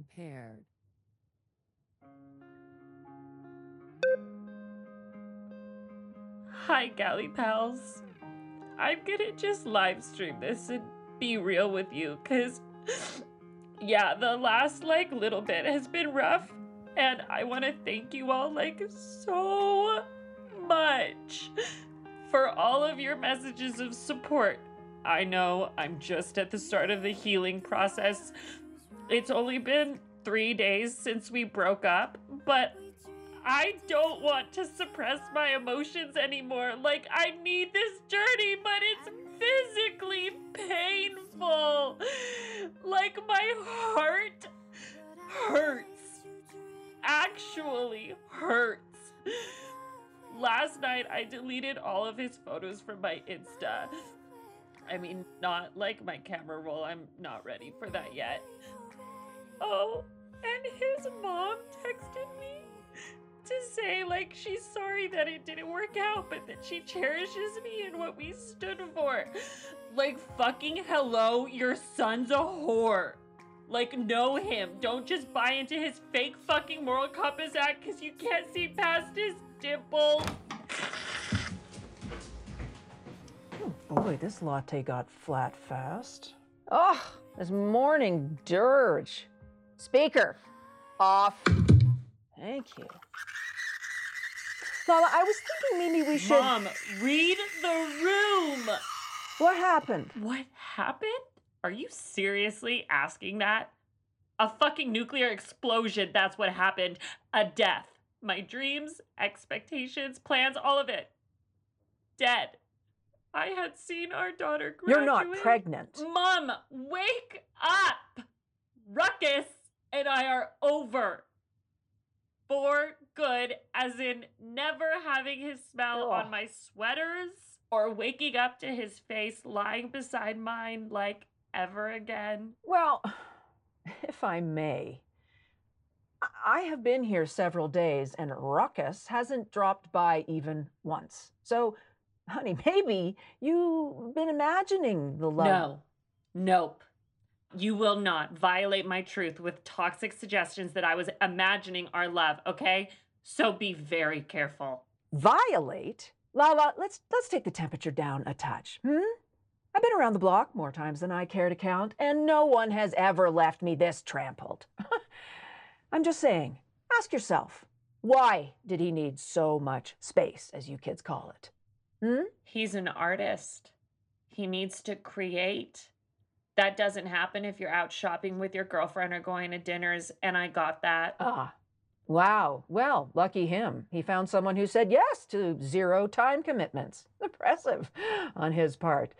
impaired. Hi, Galley Pals. I'm gonna just live stream this and be real with you, cause yeah, the last like little bit has been rough, and I want to thank you all like so much for all of your messages of support. I know I'm just at the start of the healing process. It's only been three days since we broke up, but I don't want to suppress my emotions anymore. Like, I need this journey, but it's physically painful. Like, my heart hurts. Actually hurts. Last night, I deleted all of his photos from my Insta. I mean, not like my camera roll. I'm not ready for that yet. Oh, and his mom texted me to say like she's sorry that it didn't work out, but that she cherishes me and what we stood for. Like fucking hello, your son's a whore. Like know him. Don't just buy into his fake fucking moral compass act because you can't see past his dimples. Oh boy, this latte got flat fast. Oh, this morning dirge. Speaker, off. Thank you. Lala, I was thinking maybe we should. Mom, read the room. What happened? What happened? Are you seriously asking that? A fucking nuclear explosion, that's what happened. A death. My dreams, expectations, plans, all of it. Dead. I had seen our daughter graduate. You're not pregnant. Mom, wake up! Ruckus and I are over. For good, as in never having his smell Ugh. on my sweaters or waking up to his face lying beside mine like ever again. Well, if I may, I- I have been here several days and Ruckus hasn't dropped by even once. So, honey, maybe you've been imagining the love. No. Nope. You will not violate my truth with toxic suggestions that I was imagining our love, okay? So be very careful. Violate? Lala, let's let's take the temperature down a touch. Hmm? I've been around the block more times than I care to count, and no one has ever left me this trampled. I'm just saying, ask yourself, why did he need so much space, as you kids call it? Hmm? He's an artist. He needs to create. That doesn't happen if you're out shopping with your girlfriend or going to dinners, and I got that. Ah. Wow. Well, lucky him. He found someone who said yes to zero time commitments. Impressive on his part.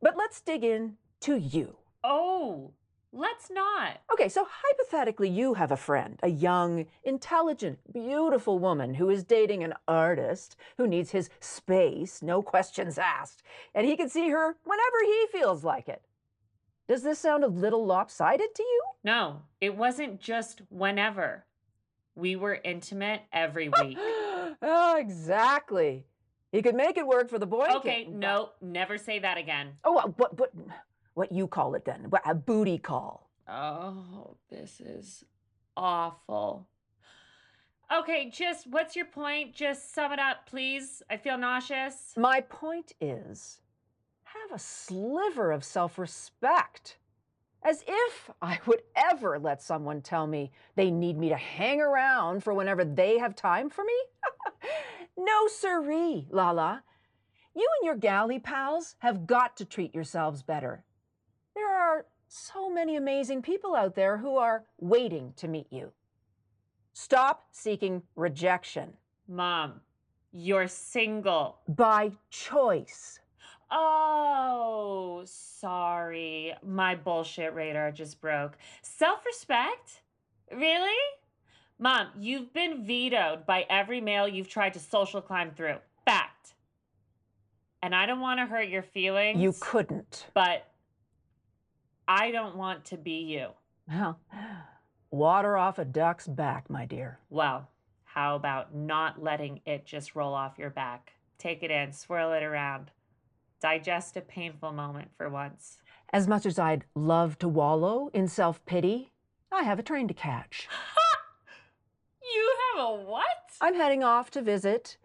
But let's dig in to you. Oh, let's not. Okay, so hypothetically, you have a friend, a young, intelligent, beautiful woman who is dating an artist who needs his space, no questions asked, and he can see her whenever he feels like it. Does this sound a little lopsided to you? No, it wasn't just whenever. We were intimate every week. oh, exactly. He could make it work for the boy. okay, kid- no, never say that again. Oh, uh, but but what you call it then? A booty call. Oh, this is awful. Okay, just what's your point? Just sum it up, please. I feel nauseous. My point is, have a sliver of self-respect. As if I would ever let someone tell me they need me to hang around for whenever they have time for me. no siree, Lala. You and your galley pals have got to treat yourselves better. There are so many amazing people out there who are waiting to meet you. Stop seeking rejection Mom, you're single. by choice. Oh, sorry. My bullshit radar just broke. Self respect? Really? Mom, you've been vetoed by every male you've tried to social climb through. Fact. And I don't want to hurt your feelings. You couldn't. But I don't want to be you. Well, water off a duck's back, my dear. Well, how about not letting it just roll off your back? Take it in, swirl it around. Digest a painful moment for once. As much as I'd love to wallow in self pity, I have a train to catch. You have a what? I'm heading off to visit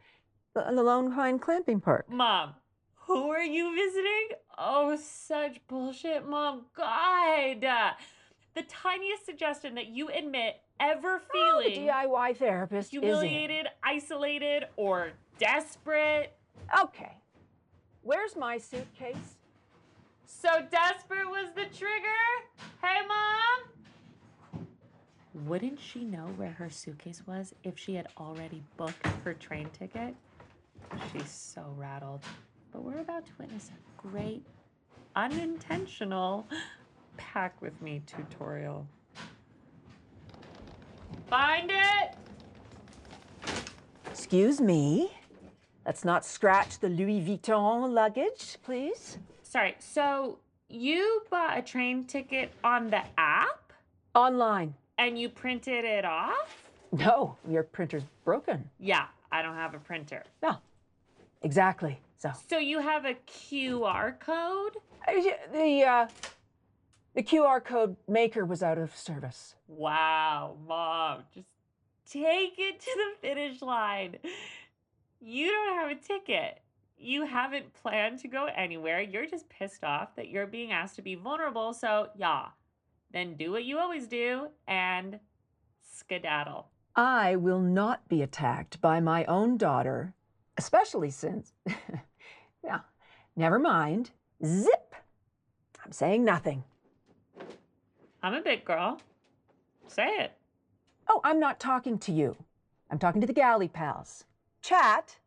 the, the Lone Pine Glamping Park. Mom, who are you visiting? Oh, such bullshit, Mom. God. The tiniest suggestion that you admit ever Oh, the feeling DIY therapist humiliated, isolated, or desperate. Okay. Where's my suitcase? So desperate was the trigger? Hey, Mom? Wouldn't she know where her suitcase was if she had already booked her train ticket? She's so rattled. But we're about to witness a great, unintentional pack with me tutorial. Find it! Excuse me. Let's not scratch the Louis Vuitton luggage, please. Sorry, so you bought a train ticket on the app Online. and you printed it off? No, your printer's broken. Yeah, I don't have a printer. No. Exactly. So So you have a QR code? Uh, the uh, the QR code maker was out of service. Wow, mom, just take it to the finish line. You don't have a ticket. You haven't planned to go anywhere. You're just pissed off that you're being asked to be vulnerable. So, yeah, then do what you always do and skedaddle. I will not be attacked by my own daughter, especially since. yeah, never mind. Zip. I'm saying nothing. I'm a big girl. Say it. Oh, I'm not talking to you. I'm talking to the galley pals. Chat,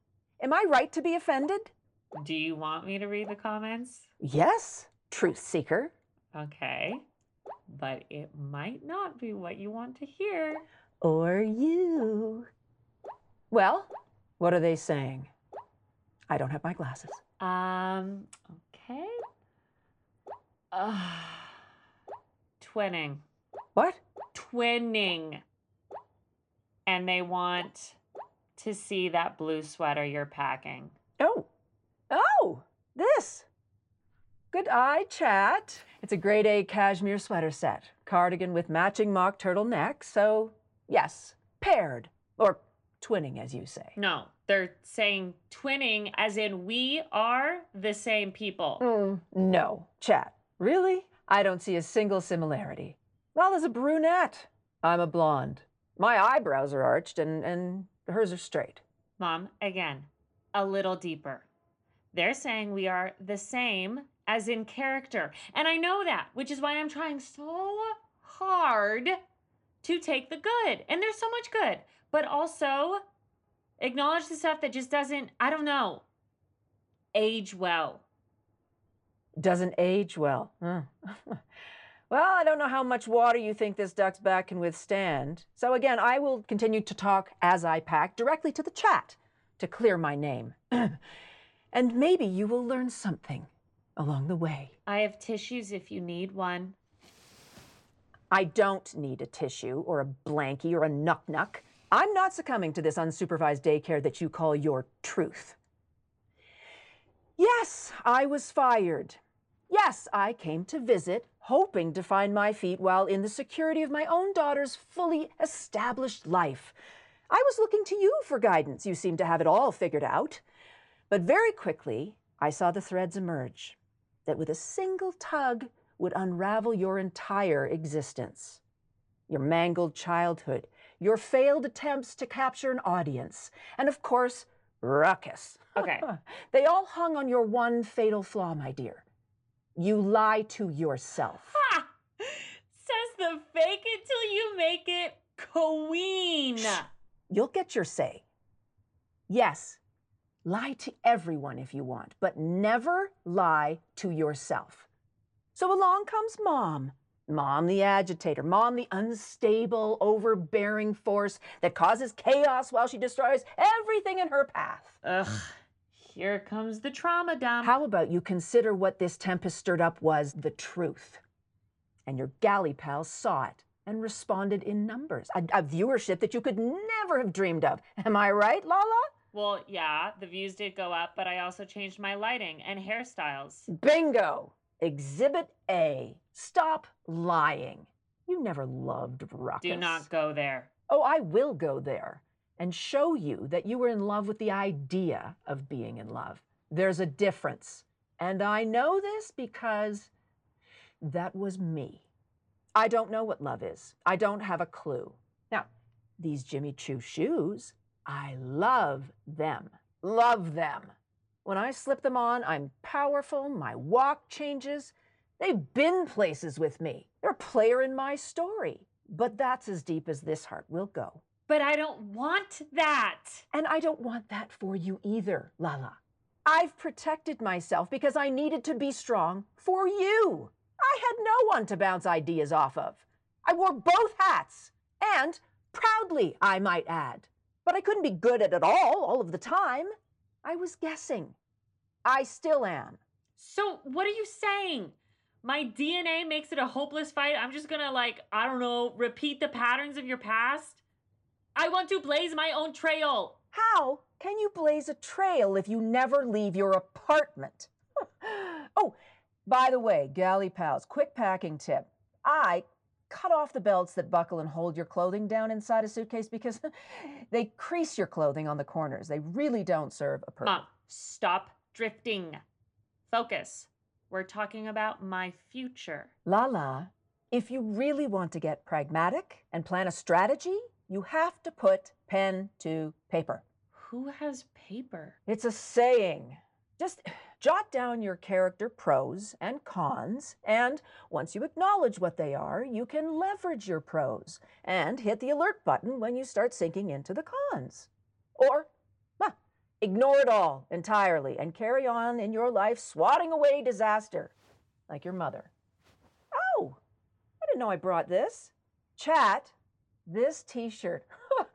am I right to be offended? Do you want me to read the comments? Yes, truth seeker. Okay. But it might not be what you want to hear. Or you. Well, what are they saying? I don't have my glasses. Um, okay. Uh, twinning. What? Twinning. And they want to see that blue sweater you're packing. Oh, oh, this. Good eye, chat. It's a grade A cashmere sweater set, cardigan with matching mock turtleneck. So, yes, paired or twinning, as you say. No, they're saying twinning as in we are the same people. Mm, no, chat. Really? I don't see a single similarity. Lala's a brunette. I'm a blonde. My eyebrows are arched and, and hers are straight. Mom, again, a little deeper. They're saying we are the same as in character. And I know that, which is why I'm trying so hard to take the good. And there's so much good, but also acknowledge the stuff that just doesn't, I don't know, age well. Doesn't age well. Huh. Hmm. well, I don't know how much water you think this duck's back can withstand. So, again, I will continue to talk as I pack directly to the chat to clear my name. and maybe you will learn something along the way. I have tissues if you need one. I don't need a tissue or a blankie or a nuck nuck. I'm not succumbing to this unsupervised daycare that you call your truth. Yes, I was fired. Yes, I came to visit, hoping to find my feet while in the security of my own daughter's fully established life. I was looking to you for guidance. You seem to have it all figured out. But very quickly, I saw the threads emerge that with a single tug would unravel your entire existence. Your mangled childhood, your failed attempts to capture an audience, and of course, ruckus. Okay. they all hung on your one fatal flaw, my dear. You lie to yourself. Ha! Says the fake it till you make it queen. You'll get your say. Yes, lie to everyone if you want, but never lie to yourself. So along comes mom. Mom, the agitator. Mom, the unstable, overbearing force that causes chaos while she destroys everything in her path. Ugh, here comes the trauma dump. How about you consider what this tempest stirred up was the truth? And your galley pals saw it and responded in numbers, a, a viewership that you could never have dreamed of. Am I right, Lala? Well, yeah, the views did go up, but I also changed my lighting and hairstyles. Bingo! Exhibit A. Stop lying. You never loved ruckus. Do not go there. Oh, I will go there and show you that you were in love with the idea of being in love. There's a difference. And I know this because that was me. I don't know what love is. I don't have a clue. Now, these Jimmy Choo shoes, I love them. Love them. When I slip them on, I'm powerful, my walk changes. They've been places with me. They're a player in my story. But that's as deep as this heart will go. But I don't want that. And I don't want that for you either, Lala. I've protected myself because I needed to be strong for you. I had no one to bounce ideas off of. I wore both hats, and proudly, I might add. But I couldn't be good at it all, all of the time. I was guessing. I still am. So, what are you saying? My DNA makes it a hopeless fight. I'm just gonna, like, I don't know, repeat the patterns of your past? I want to blaze my own trail. How can you blaze a trail if you never leave your apartment? oh, by the way, galley pals, quick packing tip. I cut off the belts that buckle and hold your clothing down inside a suitcase because they crease your clothing on the corners. They really don't serve a purpose. Mom, stop drifting. Focus. We're talking about my future. Lala, if you really want to get pragmatic and plan a strategy, you have to put pen to paper. Who has paper? It's a saying. Just jot down your character pros and cons, and once you acknowledge what they are, you can leverage your pros and hit the alert button when you start sinking into the cons. Or, well, ignore it all entirely and carry on in your life swatting away disaster, like your mother. Oh, I didn't know I brought this. Chat, this t shirt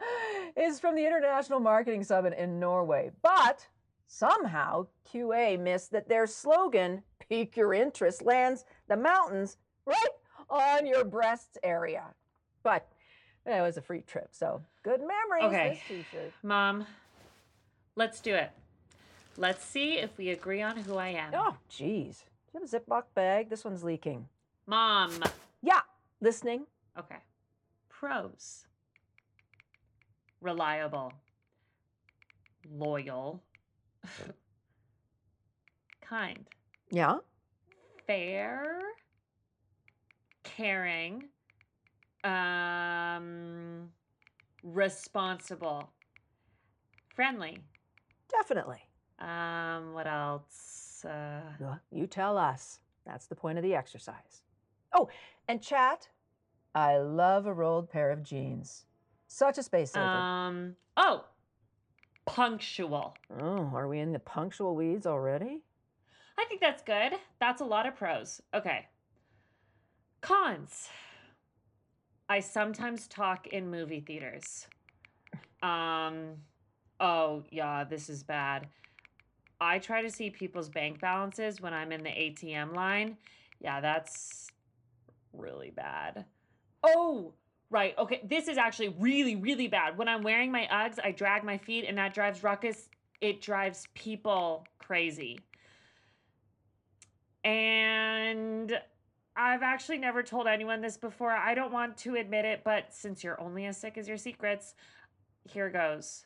is from the International Marketing Summit in Norway, but Somehow, QA missed that their slogan, Pique Your Interest, lands the mountains right on your breasts area. But it was a free trip, so good memories. Okay. This t-shirt. Mom, let's do it. Let's see if we agree on who I am. Oh, geez. Do you have a Ziploc bag? This one's leaking. Mom. Yeah, listening. Okay. Pros reliable, loyal, kind, Yeah. fair, caring, um, responsible, friendly. Definitely. Um, what else? Uh, You tell us. That's the point of the exercise. Oh, and chat. I love a rolled pair of jeans. Such a space saver. um, oh, punctual. oh, are we in the punctual weeds already? I think that's good. That's a lot of pros. Okay. Cons. I sometimes talk in movie theaters. Um oh yeah, this is bad. I try to see people's bank balances when I'm in the ATM line. Yeah, that's really bad. Oh, right. Okay, this is actually really really bad. When I'm wearing my Uggs, I drag my feet and that drives ruckus. It drives people crazy. And I've actually never told anyone this before. I don't want to admit it, but since you're only as sick as your secrets, here goes.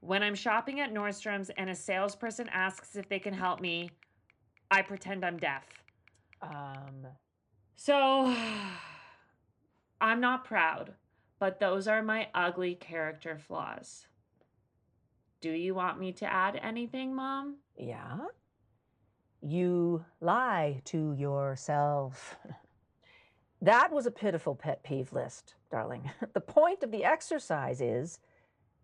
When I'm shopping at Nordstrom's and a salesperson asks if they can help me, I pretend I'm deaf. Um, So, I'm not proud, but those are my ugly character flaws. Do you want me to add anything, Mom? yeah. You lie to yourself. that was a pitiful pet peeve list, darling. the point of the exercise is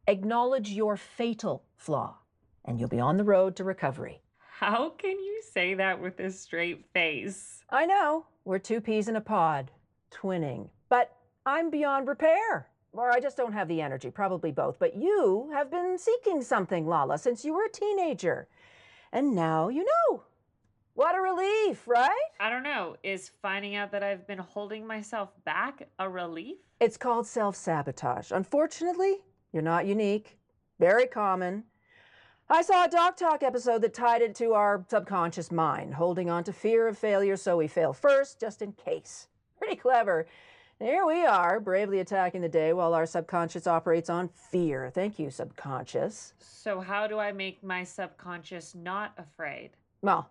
acknowledge your fatal flaw, and you'll be on the road to recovery. How can you say that with a straight face? I know, we're two peas in a pod, twinning, but I'm beyond repair. Or I just don't have the energy, probably both. But you have been seeking something, Lala, since you were a teenager. And now you know. What a relief, right? I don't know. Is finding out that I've been holding myself back a relief? It's called self sabotage. Unfortunately, you're not unique. Very common. I saw a Doc Talk episode that tied it to our subconscious mind, holding on to fear of failure so we fail first, just in case. Pretty clever. Here we are, bravely attacking the day while our subconscious operates on fear. Thank you, subconscious. So, how do I make my subconscious not afraid? Well,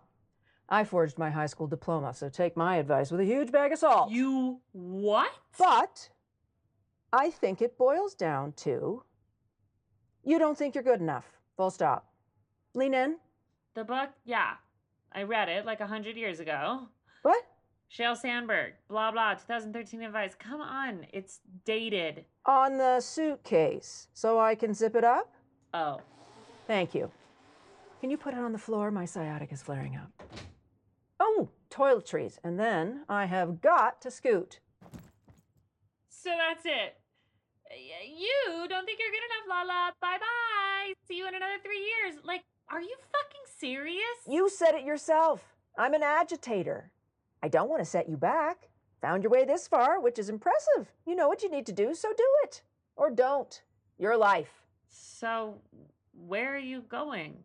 I forged my high school diploma, so take my advice with a huge bag of salt. You what? But I think it boils down to you don't think you're good enough. Full stop. Lean in. The book? Yeah. I read it like a hundred years ago. What? Sheryl Sandberg, blah blah, 2013 advice. Come on, it's dated. On the suitcase, so I can zip it up? Oh. Thank you. Can you put it on the floor? My sciatic is flaring up. Oh, toiletries. And then I have got to scoot. So that's it. You don't think you're good enough, Lala. Bye bye. See you in another three years. Like, are you fucking serious? You said it yourself. I'm an agitator. I don't want to set you back. Found your way this far, which is impressive. You know what you need to do, so do it. Or don't. Your life. So, where are you going?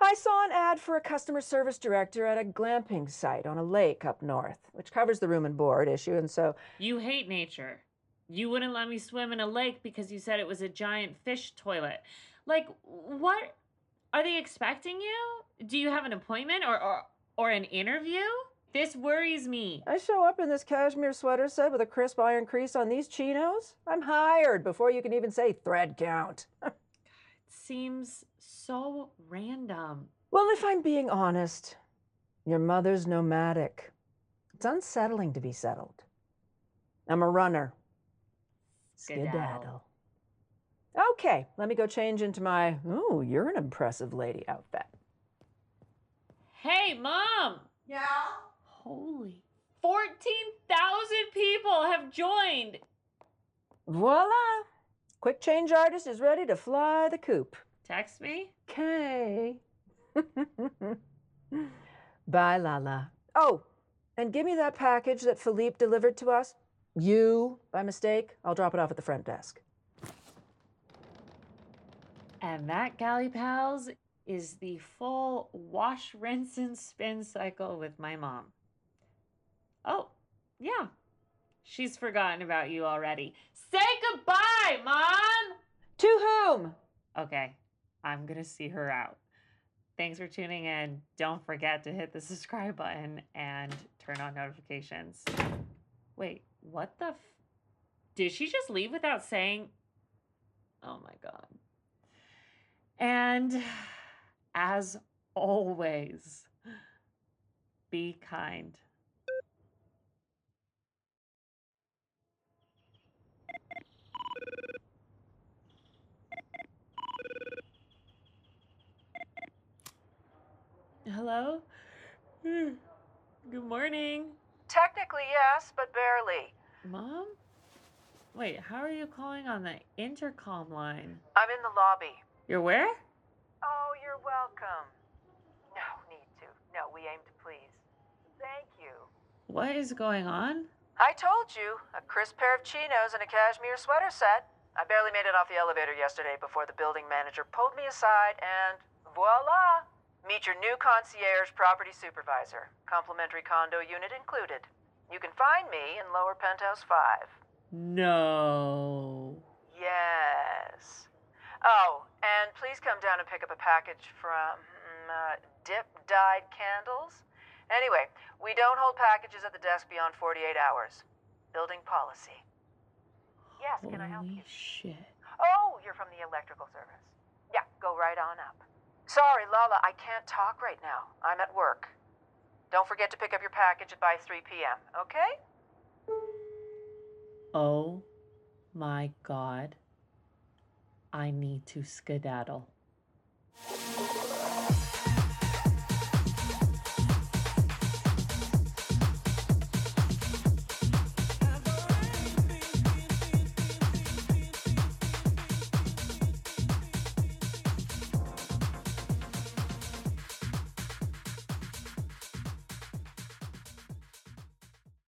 I saw an ad for a customer service director at a glamping site on a lake up north, which covers the room and board issue, and so You hate nature. You wouldn't let me swim in a lake because you said it was a giant fish toilet. Like, what? Are they expecting you? Do you have an appointment or, or, or an interview? This worries me. I show up in this cashmere sweater set with a crisp iron crease on these chinos. I'm hired before you can even say thread count. It seems so random. well, if I'm being honest, your mother's nomadic. It's unsettling to be settled. I'm a runner. Skedaddle. Okay, let me go change into my, ooh, you're an impressive lady outfit. Hey, Mom! Yeah? Holy. 14,000 people have joined! Voila! Quick change artist is ready to fly the coop. Text me? Okay. Bye, Lala. Oh, and give me that package that Philippe delivered to us. You, by mistake. I'll drop it off at the front desk. And that, Galley Pals, is the full wash, rinse, and spin cycle with my mom. Oh, yeah. She's forgotten about you already. Say goodbye, Mom! To whom? Okay, I'm gonna see her out. Thanks for tuning in. Don't forget to hit the subscribe button and turn on notifications. Wait, what the f- Did she just leave without saying? Oh my god. And as always, be kind. Hello? Hmm. Good morning. Technically, yes, but barely. Mom? Wait, how are you calling on the intercom line? I'm in the lobby. You're where? Oh, you're welcome. No need to. No, we aim to please. Thank you. What is going on? I told you, a crisp pair of chinos and a cashmere sweater set. I barely made it off the elevator yesterday before the building manager pulled me aside and voila! Meet your new concierge property supervisor. Complimentary condo unit included. You can find me in lower penthouse 5. No. Yes. Oh, and please come down and pick up a package from mm, uh, Dip Dyed Candles. Anyway, we don't hold packages at the desk beyond 48 hours. Building policy. Yes, can I help Holy you? shit. Oh, you're from the electrical service. Yeah, go right on up. Sorry, Lala, I can't talk right now. I'm at work. Don't forget to pick up your package by 3 p.m., okay? Oh my god. I need to skedaddle.